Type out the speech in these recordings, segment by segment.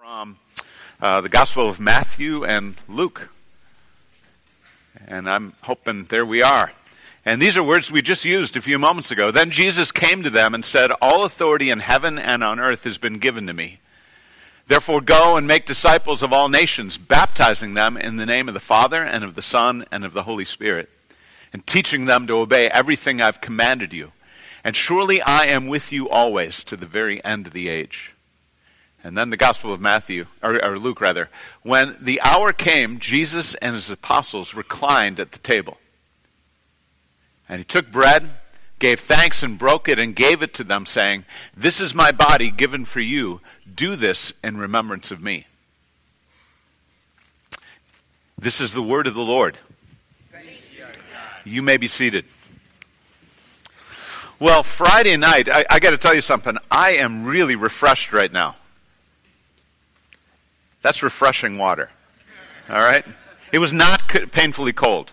from uh, the Gospel of Matthew and Luke. And I'm hoping there we are. And these are words we just used a few moments ago. Then Jesus came to them and said, All authority in heaven and on earth has been given to me. Therefore, go and make disciples of all nations, baptizing them in the name of the Father, and of the Son, and of the Holy Spirit, and teaching them to obey everything I've commanded you. And surely I am with you always to the very end of the age. And then the Gospel of Matthew, or, or, Luke rather. When the hour came, Jesus and his apostles reclined at the table. And he took bread, gave thanks, and broke it, and gave it to them, saying, This is my body given for you. Do this in remembrance of me. This is the word of the Lord. You may be seated. Well, Friday night, I, I got to tell you something. I am really refreshed right now. That's refreshing water. All right? It was not painfully cold,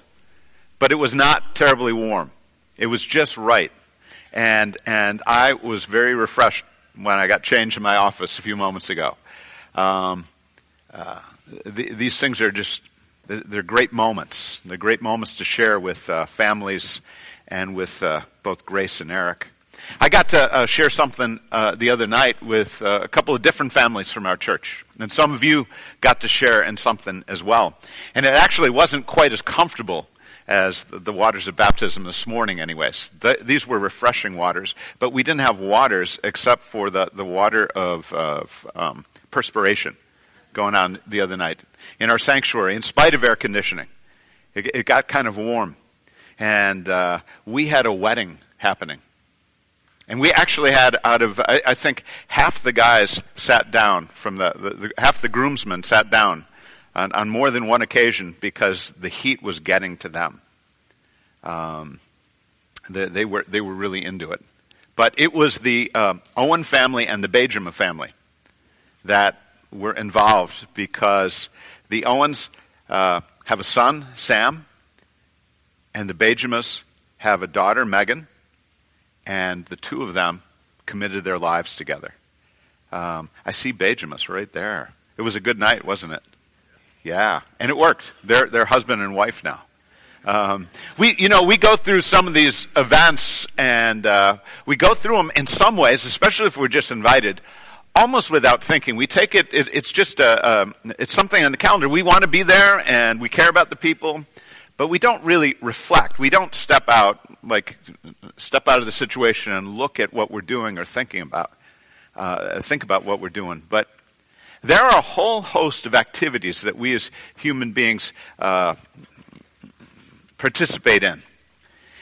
but it was not terribly warm. It was just right. And, and I was very refreshed when I got changed in my office a few moments ago. Um, uh, the, these things are just, they're great moments. They're great moments to share with uh, families and with uh, both Grace and Eric. I got to uh, share something uh, the other night with uh, a couple of different families from our church. And some of you got to share in something as well. And it actually wasn't quite as comfortable as the, waters of baptism this morning, anyways. The, these were refreshing waters, but we didn't have waters except for the, the water of, of um, perspiration going on the other night in our sanctuary, in spite of air conditioning. It, it got kind of warm. And uh, we had a wedding happening and we actually had out of, I, I think, half the guys sat down from the, the, the half the groomsmen sat down on, on, more than one occasion because the heat was getting to them. Um, they, they, were, they were really into it. But it was the uh, Owen family and the Bajema family that were involved because the Owens uh, have a son, Sam, and the Bajemas have a daughter, Megan and the two of them committed their lives together. Um, I see Bajemas right there. It was a good night, wasn't it? Yeah, and it worked. They're they're husband and wife now. Um, we you know we go through some of these events and uh, we go through them in some ways, especially if we're just invited, almost without thinking. We take it. it it's just a, a it's something on the calendar. We want to be there and we care about the people, but we don't really reflect. We don't step out like step out of the situation and look at what we're doing or thinking about. Uh, think about what we're doing. But there are a whole host of activities that we as human beings uh, participate in.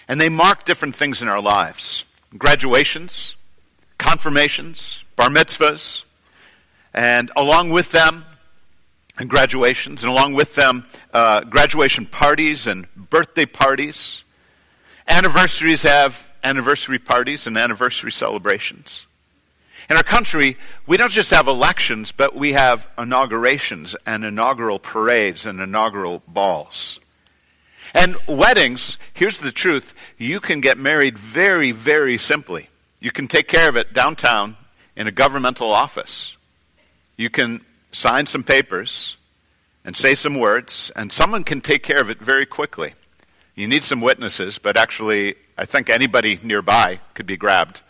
And they mark different things in our lives graduations, confirmations, bar mitzvahs, and along with them, and graduations, and along with them, uh, graduation parties and birthday parties Anniversaries have anniversary parties and anniversary celebrations. In our country, we don't just have elections, but we have inaugurations and inaugural parades and inaugural balls. And weddings, here's the truth you can get married very, very simply. You can take care of it downtown in a governmental office. You can sign some papers and say some words, and someone can take care of it very quickly. You need some witnesses, but actually, I think anybody nearby could be grabbed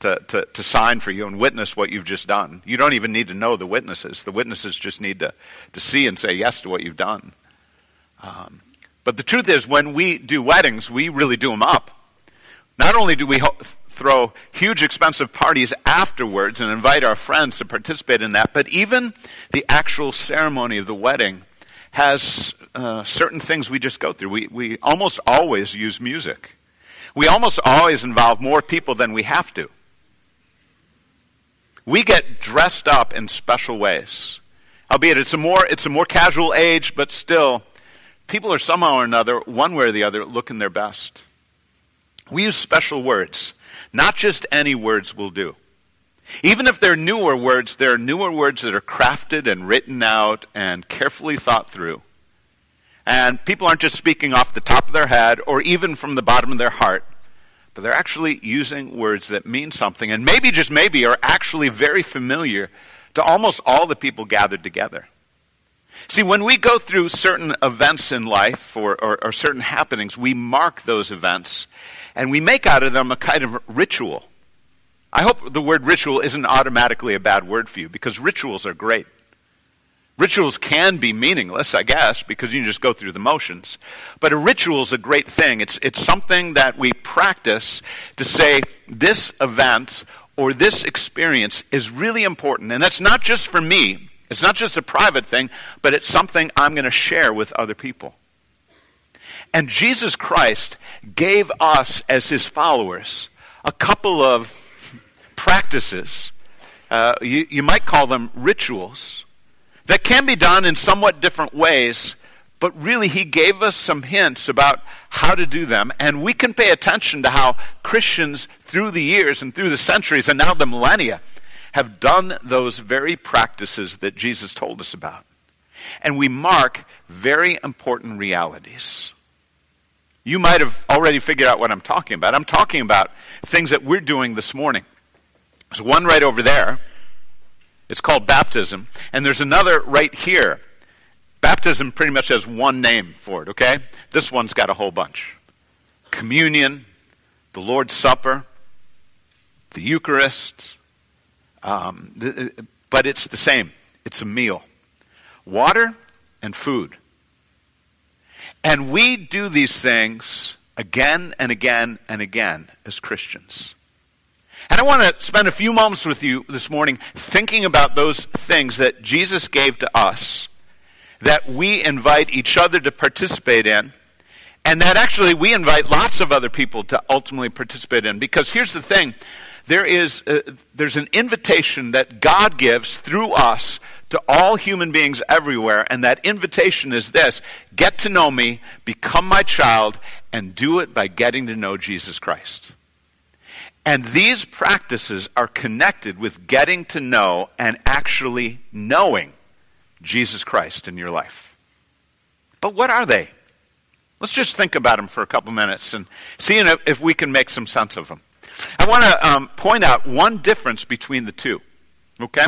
to, to, to sign for you and witness what you've just done. You don't even need to know the witnesses. The witnesses just need to, to see and say yes to what you've done. Um, but the truth is, when we do weddings, we really do them up. Not only do we ho- throw huge expensive parties afterwards and invite our friends to participate in that, but even the actual ceremony of the wedding has uh, certain things we just go through. We, we almost always use music. We almost always involve more people than we have to. We get dressed up in special ways. Albeit it's a more, it's a more casual age, but still, people are somehow or another, one way or the other, looking their best. We use special words. Not just any words will do. Even if they're newer words, they're newer words that are crafted and written out and carefully thought through. And people aren't just speaking off the top of their head or even from the bottom of their heart, but they're actually using words that mean something and maybe, just maybe, are actually very familiar to almost all the people gathered together. See, when we go through certain events in life or, or, or, certain happenings, we mark those events and we make out of them a kind of ritual. I hope the word ritual isn't automatically a bad word for you because rituals are great. Rituals can be meaningless, I guess, because you just go through the motions. But a ritual is a great thing. It's, it's something that we practice to say this event or this experience is really important. And that's not just for me. It's not just a private thing, but it's something I'm going to share with other people. And Jesus Christ gave us, as his followers, a couple of practices. Uh, you, you might call them rituals that can be done in somewhat different ways, but really he gave us some hints about how to do them. And we can pay attention to how Christians through the years and through the centuries and now the millennia have done those very practices that Jesus told us about. And we mark very important realities. You might have already figured out what I'm talking about. I'm talking about things that we're doing this morning. There's one right over there it's called baptism. And there's another right here. Baptism pretty much has one name for it, okay? This one's got a whole bunch communion, the Lord's Supper, the Eucharist. Um, the, but it's the same it's a meal water and food. And we do these things again and again and again as Christians. And I want to spend a few moments with you this morning thinking about those things that Jesus gave to us that we invite each other to participate in and that actually we invite lots of other people to ultimately participate in. Because here's the thing. There is uh, there's an invitation that God gives through us to all human beings everywhere. And that invitation is this. Get to know me become my child and do it by getting to know Jesus Christ and these practices are connected with getting to know and actually knowing Jesus Christ in your life. But what are they? Let's just think about them for a couple minutes and see if we can make some sense of them. I want to um, point out one difference between the two. Okay?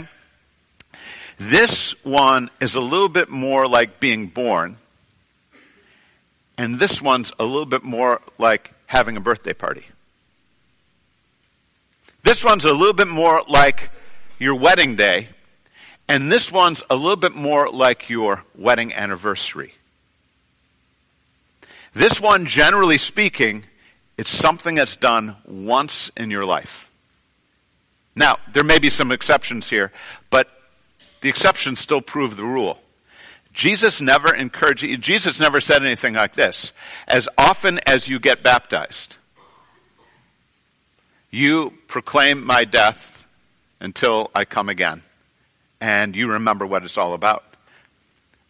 This one is a little bit more like being born, and this one's a little bit more like having a birthday party. This one's a little bit more like your wedding day, and this one's a little bit more like your wedding anniversary. This one, generally speaking, it's something that's done once in your life. Now, there may be some exceptions here, but the exceptions still prove the rule. Jesus never encouraged, Jesus never said anything like this. As often as you get baptized, you proclaim my death until I come again. And you remember what it's all about.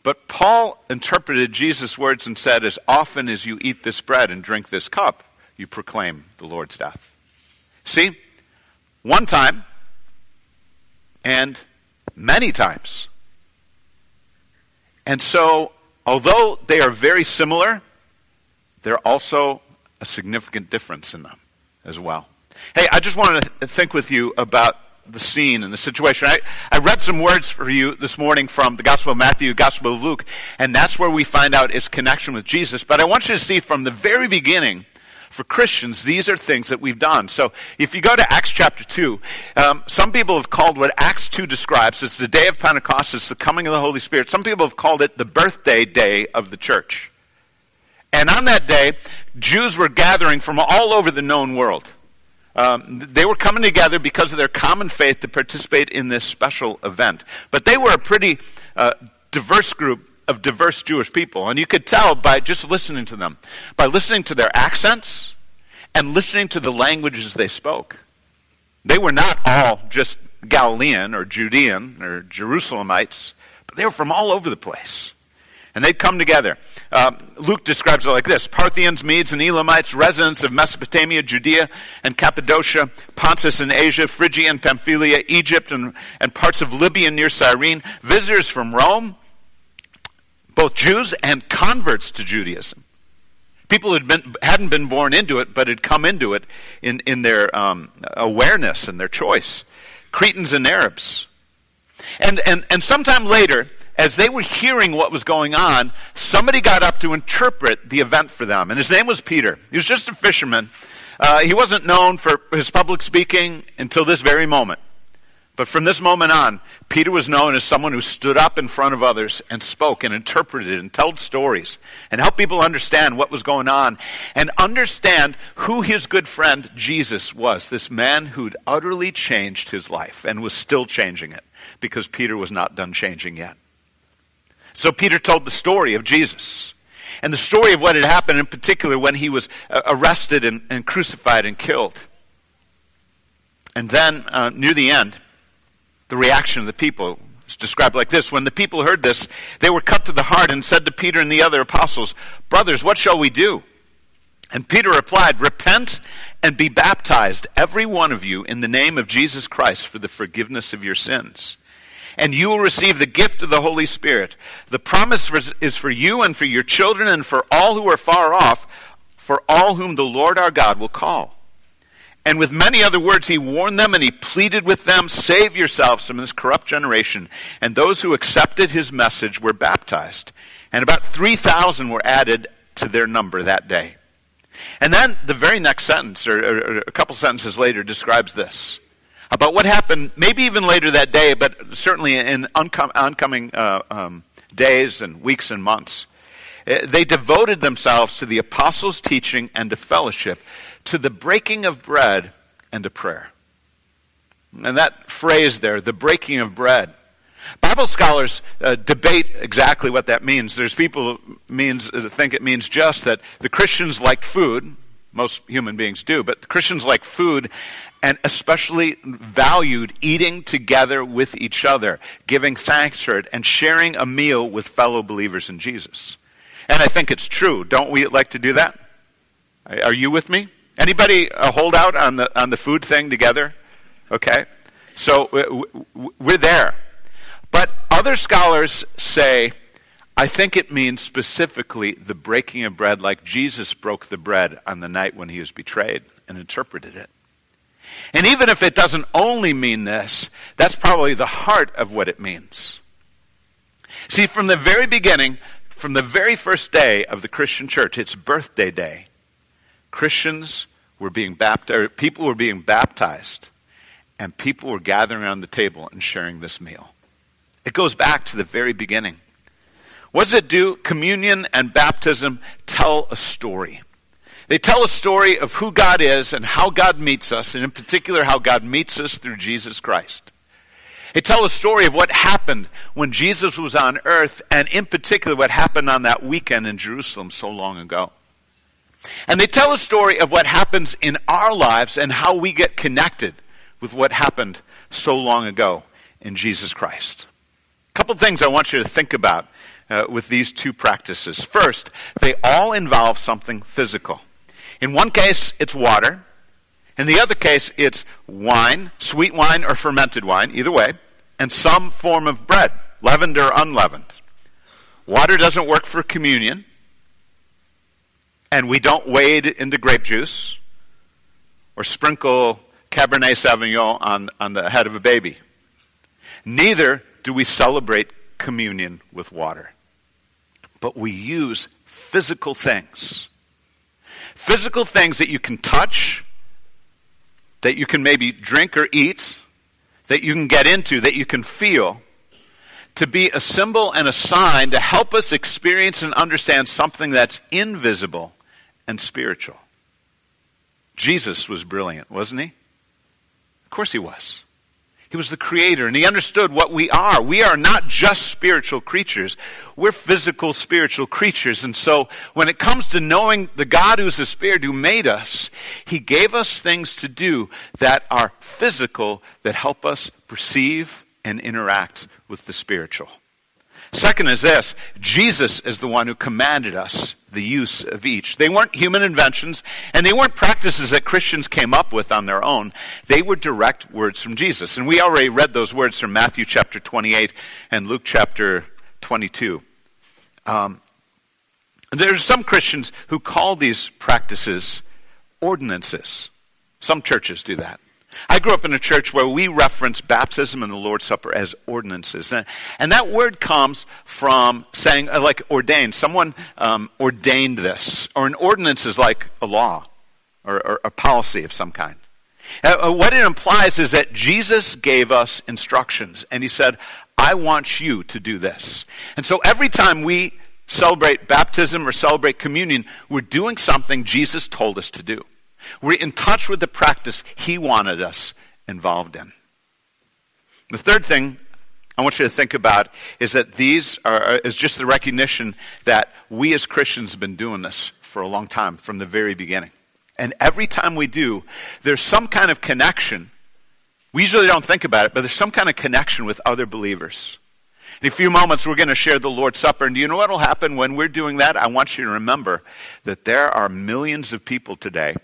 But Paul interpreted Jesus' words and said, As often as you eat this bread and drink this cup, you proclaim the Lord's death. See? One time and many times. And so, although they are very similar, there are also a significant difference in them as well. Hey, I just wanted to think with you about the scene and the situation. I, I read some words for you this morning from the Gospel of Matthew, Gospel of Luke, and that's where we find out its connection with Jesus. But I want you to see from the very beginning, for Christians, these are things that we've done. So if you go to Acts chapter 2, um, some people have called what Acts 2 describes, it's the day of Pentecost, it's the coming of the Holy Spirit. Some people have called it the birthday day of the church. And on that day, Jews were gathering from all over the known world. Um, they were coming together because of their common faith to participate in this special event. But they were a pretty uh, diverse group of diverse Jewish people. And you could tell by just listening to them, by listening to their accents and listening to the languages they spoke. They were not all just Galilean or Judean or Jerusalemites, but they were from all over the place. And they'd come together. Uh, Luke describes it like this Parthians, Medes, and Elamites, residents of Mesopotamia, Judea, and Cappadocia, Pontus and Asia, Phrygia and Pamphylia, Egypt, and, and parts of Libya near Cyrene, visitors from Rome, both Jews and converts to Judaism. People who been, hadn't been born into it, but had come into it in, in their um, awareness and their choice. Cretans and Arabs. And, and, and sometime later, as they were hearing what was going on, somebody got up to interpret the event for them. And his name was Peter. He was just a fisherman. Uh, he wasn't known for his public speaking until this very moment. But from this moment on, Peter was known as someone who stood up in front of others and spoke and interpreted and told stories and helped people understand what was going on and understand who his good friend Jesus was, this man who'd utterly changed his life and was still changing it because Peter was not done changing yet. So Peter told the story of Jesus and the story of what had happened in particular when he was uh, arrested and, and crucified and killed. And then, uh, near the end, the reaction of the people is described like this. When the people heard this, they were cut to the heart and said to Peter and the other apostles, Brothers, what shall we do? And Peter replied, Repent and be baptized, every one of you, in the name of Jesus Christ for the forgiveness of your sins. And you will receive the gift of the Holy Spirit. The promise is for you and for your children and for all who are far off, for all whom the Lord our God will call. And with many other words, he warned them and he pleaded with them, Save yourselves from this corrupt generation. And those who accepted his message were baptized. And about 3,000 were added to their number that day. And then the very next sentence, or, or, a couple sentences later, describes this about what happened, maybe even later that day, but certainly in oncom- oncoming uh, um, days and weeks and months. Uh, they devoted themselves to the apostles' teaching and to fellowship, to the breaking of bread and to prayer. And that phrase there, the breaking of bread. Bible scholars uh, debate exactly what that means. There's people means uh, think it means just that the Christians liked food. Most human beings do, but Christians like food and especially valued eating together with each other, giving thanks for it, and sharing a meal with fellow believers in Jesus. And I think it's true. Don't we like to do that? Are you with me? Anybody uh, hold out on the on the food thing together? Okay, so we're there. But other scholars say, I think it means specifically the breaking of bread, like Jesus broke the bread on the night when he was betrayed and interpreted it. And even if it doesn't only mean this, that's probably the heart of what it means. See, from the very beginning, from the very first day of the Christian church, its birthday day, Christians were being baptized, people were being baptized, and people were gathering around the table and sharing this meal. It goes back to the very beginning. What does it do? Communion and baptism tell a story. They tell a story of who God is and how God meets us, and in particular, how God meets us through Jesus Christ. They tell a story of what happened when Jesus was on earth, and in particular, what happened on that weekend in Jerusalem so long ago. And they tell a story of what happens in our lives and how we get connected with what happened so long ago in Jesus Christ. A couple things I want you to think about uh, with these two practices. First, they all involve something physical. In one case, it's water. In the other case, it's wine, sweet wine or fermented wine, either way, and some form of bread, leavened or unleavened. Water doesn't work for communion and we don't wade into grape juice or sprinkle Cabernet Sauvignon on, on the head of a baby. Neither do we celebrate communion with water. But we use physical things. Physical things that you can touch, that you can maybe drink or eat, that you can get into, that you can feel, to be a symbol and a sign to help us experience and understand something that's invisible and spiritual. Jesus was brilliant, wasn't he? Of course he was. He was the creator and he understood what we are. We are not just spiritual creatures. We're physical spiritual creatures. And so when it comes to knowing the God who's the spirit who made us, he gave us things to do that are physical that help us perceive and interact with the spiritual. Second is this Jesus is the one who commanded us the use of each. They weren't human inventions, and they weren't practices that Christians came up with on their own. They were direct words from Jesus. And we already read those words from Matthew chapter 28 and Luke chapter 22. Um, there are some Christians who call these practices ordinances. Some churches do that. I grew up in a church where we reference baptism and the Lord's Supper as ordinances. And, and that word comes from saying, uh, like ordained. Someone um, ordained this. Or an ordinance is like a law or, or a policy of some kind. Uh, uh, what it implies is that Jesus gave us instructions. And he said, I want you to do this. And so every time we celebrate baptism or celebrate communion, we're doing something Jesus told us to do. We're in touch with the practice He wanted us involved in. The third thing I want you to think about is that these are is just the recognition that we as Christians have been doing this for a long time from the very beginning. And every time we do, there's some kind of connection. We usually don't think about it, but there's some kind of connection with other believers. In a few moments, we're going to share the Lord's Supper. And do you know what will happen when we're doing that? I want you to remember that there are millions of people today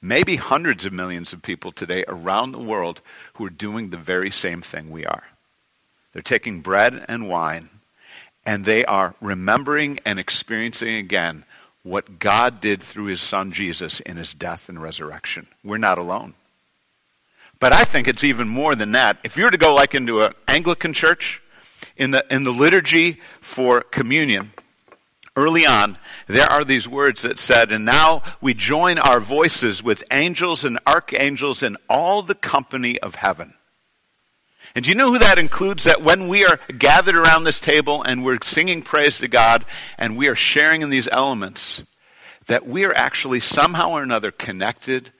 maybe hundreds of millions of people today around the world who are doing the very same thing we are. They're taking bread and wine, and they are remembering and experiencing again what God did through his son Jesus in his death and resurrection. We're not alone. But I think it's even more than that. If you were to go like into an Anglican church, in the, in the liturgy for communion, early on, there are these words that said, And now we join our voices with angels and archangels and all the company of heaven. And do you know who that includes? That when we are gathered around this table and we're singing praise to God and we are sharing in these elements, that we are actually somehow or another connected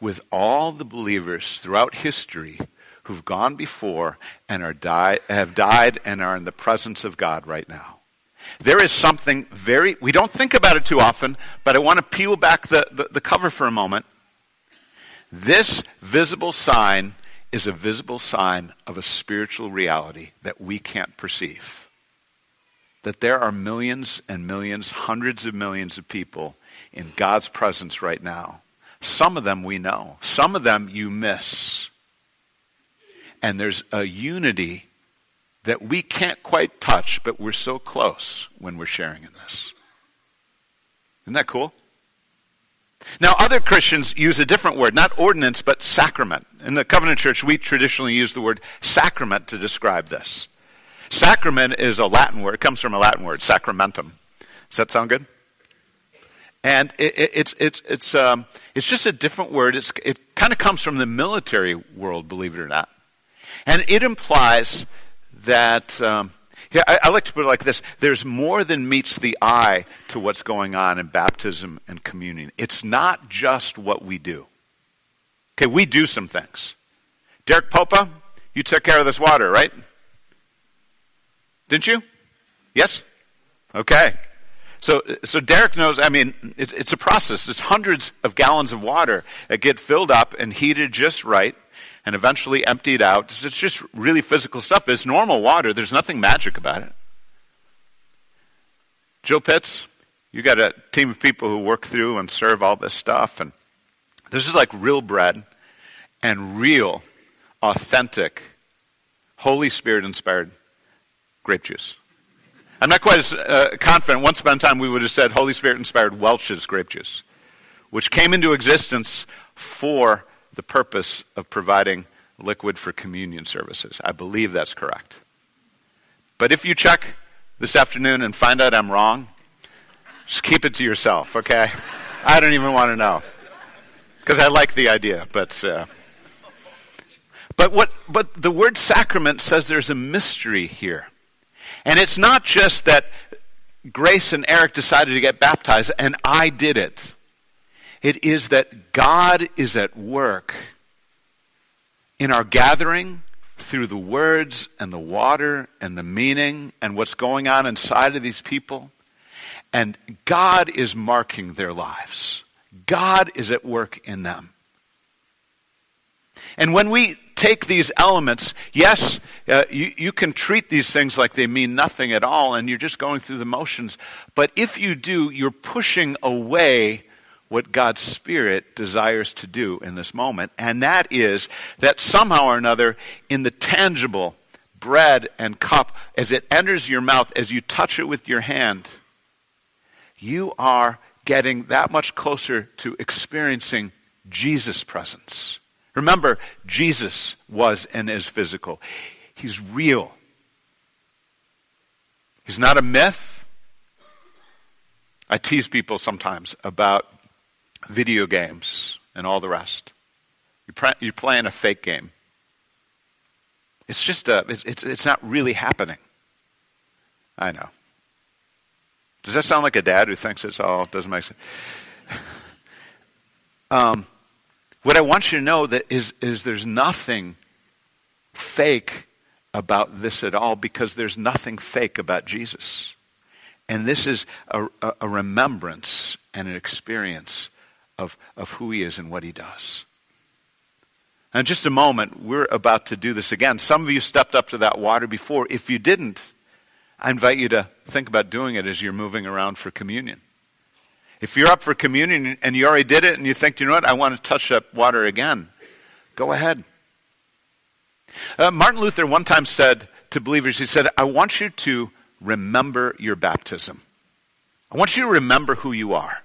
with all the believers throughout history who've gone before and are have died and are in the presence of God right now. There is something very, we don't think about it too often, but I want to peel back the, the, the cover for a moment. This visible sign is a visible sign of a spiritual reality that we can't perceive. That there are millions and millions, hundreds of millions of people in God's presence right now. Some of them we know, some of them you miss. And there's a unity that we can't quite touch, but we're so close when we're sharing in this. Isn't that cool? Now, other Christians use a different word, not ordinance, but sacrament. In the Covenant Church, we traditionally use the word sacrament to describe this. Sacrament is a Latin word. It comes from a Latin word, sacramentum. Does that sound good? And it, it, it's, it's, it's, um, it's just a different word. It's, it kind of comes from the military world, believe it or not. And it implies that, um, yeah, I, I like to put it like this there's more than meets the eye to what's going on in baptism and communion. It's not just what we do. Okay, we do some things. Derek Popa, you took care of this water, right? Didn't you? Yes? Okay. So, so Derek knows, I mean, it, it's a process. There's hundreds of gallons of water that get filled up and heated just right and eventually emptied out. It's just really physical stuff, it's normal water. There's nothing magic about it. Joe Pitts, you got a team of people who work through and serve all this stuff, and this is like real bread and real, authentic, Holy Spirit inspired grape juice. I'm not quite as uh, confident. Once upon a time, we would have said Holy Spirit inspired Welch's grape juice, which came into existence for the purpose of providing liquid for communion services. I believe that's correct. But if you check this afternoon and find out I'm wrong, just keep it to yourself, okay? I don't even want to know. Because I like the idea, but. Uh, but what but the word sacrament says there's a mystery here. And it's not just that Grace and Eric decided to get baptized and I did it. It is that God is at work in our gathering through the words and the water and the meaning and what's going on inside of these people. And God is marking their lives. God is at work in them. And when we take these elements, yes, uh, you, you can treat these things like they mean nothing at all and you're just going through the motions. But if you do, you're pushing away what God's Spirit desires to do in this moment, and that is that somehow or another, in the tangible bread and cup, as it enters your mouth, as you touch it with your hand, you are getting that much closer to experiencing Jesus' presence Remember, Jesus was and is physical. He's real. He's not a myth. I tease people sometimes about video games and all the rest. You're, playing a fake game. It's just a, it's, it's not really happening. I know. Does that sound like a dad who thinks it's all, doesn't make sense? Um, what I want you to know that is, is there's nothing fake about this at all because there's nothing fake about Jesus. And this is a, a, remembrance and an experience of, of who he is and what he does. And in just a moment, we're about to do this again. Some of you stepped up to that water before. If you didn't, I invite you to think about doing it as you're moving around for communion. If you're up for communion and you already did it and you think, you know what, I want to touch up water again, go ahead. Uh, Martin Luther one time said to believers, he said, I want you to remember your baptism. I want you to remember who you are.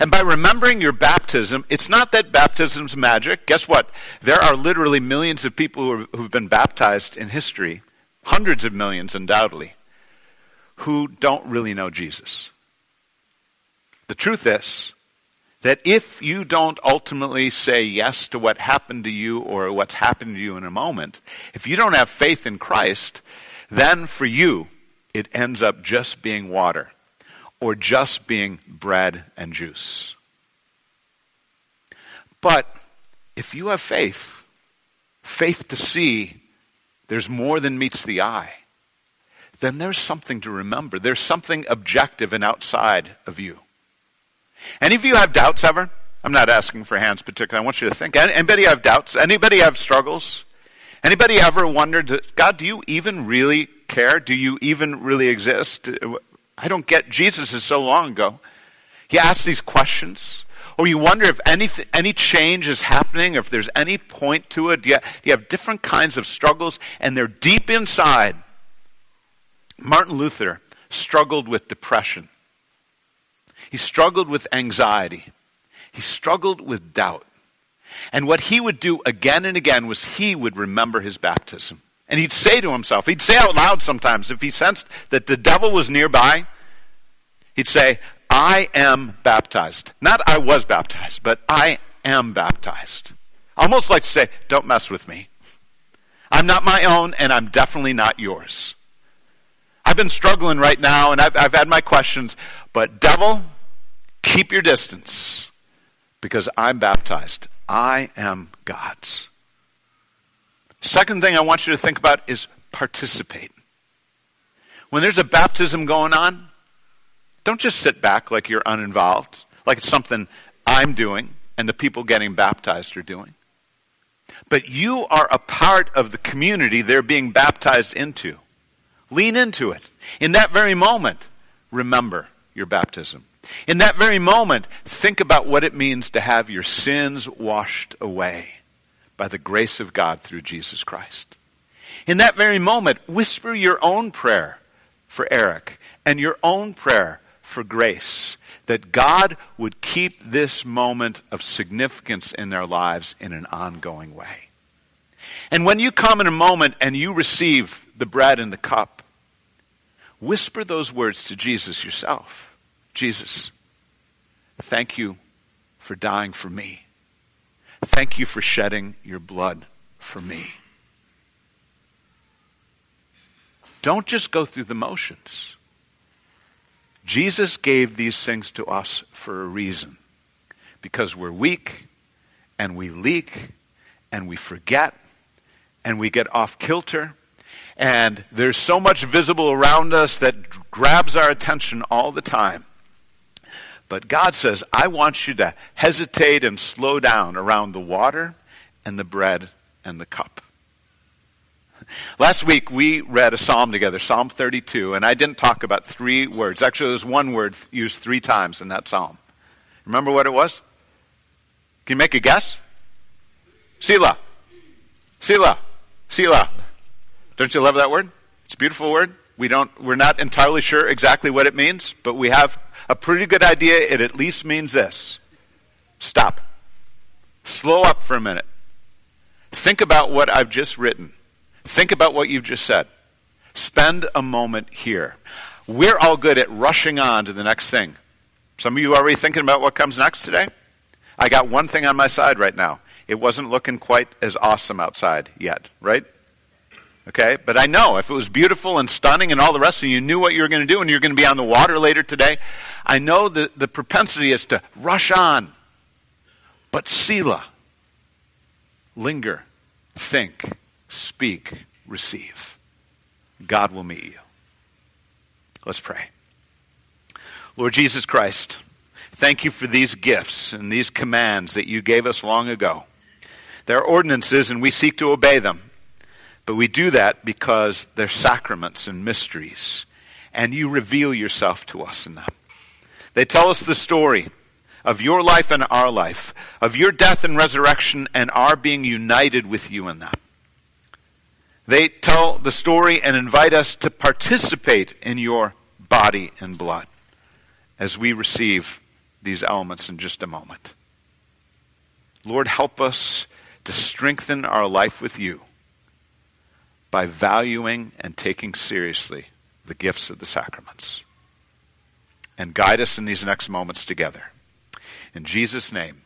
And by remembering your baptism, it's not that baptism's magic. Guess what? There are literally millions of people who have been baptized in history, hundreds of millions undoubtedly, who don't really know Jesus. The truth is that if you don't ultimately say yes to what happened to you or what's happened to you in a moment, if you don't have faith in Christ, then for you, it ends up just being water or just being bread and juice. But if you have faith, faith to see there's more than meets the eye, then there's something to remember. There's something objective and outside of you. Any of you have doubts ever? I'm not asking for hands particularly. I want you to think. Anybody have doubts? Anybody have struggles? Anybody ever wondered, God, do you even really care? Do you even really exist? I don't get Jesus is so long ago. He asks these questions. Or you wonder if any, any change is happening, or if there's any point to it. You, you have different kinds of struggles, and they're deep inside. Martin Luther struggled with depression. He struggled with anxiety. He struggled with doubt. And what he would do again and again was he would remember his baptism. And he'd say to himself, he'd say out loud sometimes, if he sensed that the devil was nearby, he'd say, I am baptized. Not I was baptized, but I am baptized. Almost like to say, don't mess with me. I'm not my own, and I'm definitely not yours. I've been struggling right now, and I've, I've had my questions, but devil, Keep your distance because I'm baptized. I am God's. Second thing I want you to think about is participate. When there's a baptism going on, don't just sit back like you're uninvolved, like it's something I'm doing and the people getting baptized are doing. But you are a part of the community they're being baptized into. Lean into it. In that very moment, remember your baptism. In that very moment, think about what it means to have your sins washed away by the grace of God through Jesus Christ. In that very moment, whisper your own prayer for Eric and your own prayer for grace that God would keep this moment of significance in their lives in an ongoing way. And when you come in a moment and you receive the bread and the cup, whisper those words to Jesus yourself. Jesus, thank you for dying for me. Thank you for shedding your blood for me. Don't just go through the motions. Jesus gave these things to us for a reason. Because we're weak and we leak and we forget and we get off kilter and there's so much visible around us that grabs our attention all the time. But God says, I want you to hesitate and slow down around the water and the bread and the cup. Last week we read a psalm together, Psalm 32, and I didn't talk about three words. Actually, there's one word used three times in that psalm. Remember what it was? Can you make a guess? Selah. Selah. Selah. Don't you love that word? It's a beautiful word. We don't, we're not entirely sure exactly what it means, but we have a pretty good idea. It at least means this stop. Slow up for a minute. think about what I've just written. Think about what you've just said. Spend a moment here. We're all good at rushing on to the next thing. Some of you are already thinking about what comes next today? I got one thing on my side right now. It wasn't looking quite as awesome outside yet, right? Okay, but I know if it was beautiful and stunning and all the rest of you knew what you were going to do and you're going to be on the water later today, I know that the propensity is to rush on. But Selah, linger, think, speak, receive. God will meet you. Let's pray. Lord Jesus Christ, thank you for these gifts and these commands that you gave us long ago. They're ordinances and we seek to obey them. But we do that because they're sacraments and mysteries, and you reveal yourself to us in them. They tell us the story of your life and our life, of your death and resurrection, and our being united with you in them. They tell the story and invite us to participate in your body and blood as we receive these elements in just a moment. Lord, help us to strengthen our life with you by valuing and taking seriously the gifts of the sacraments. And guide us in these next moments together. In Jesus' name,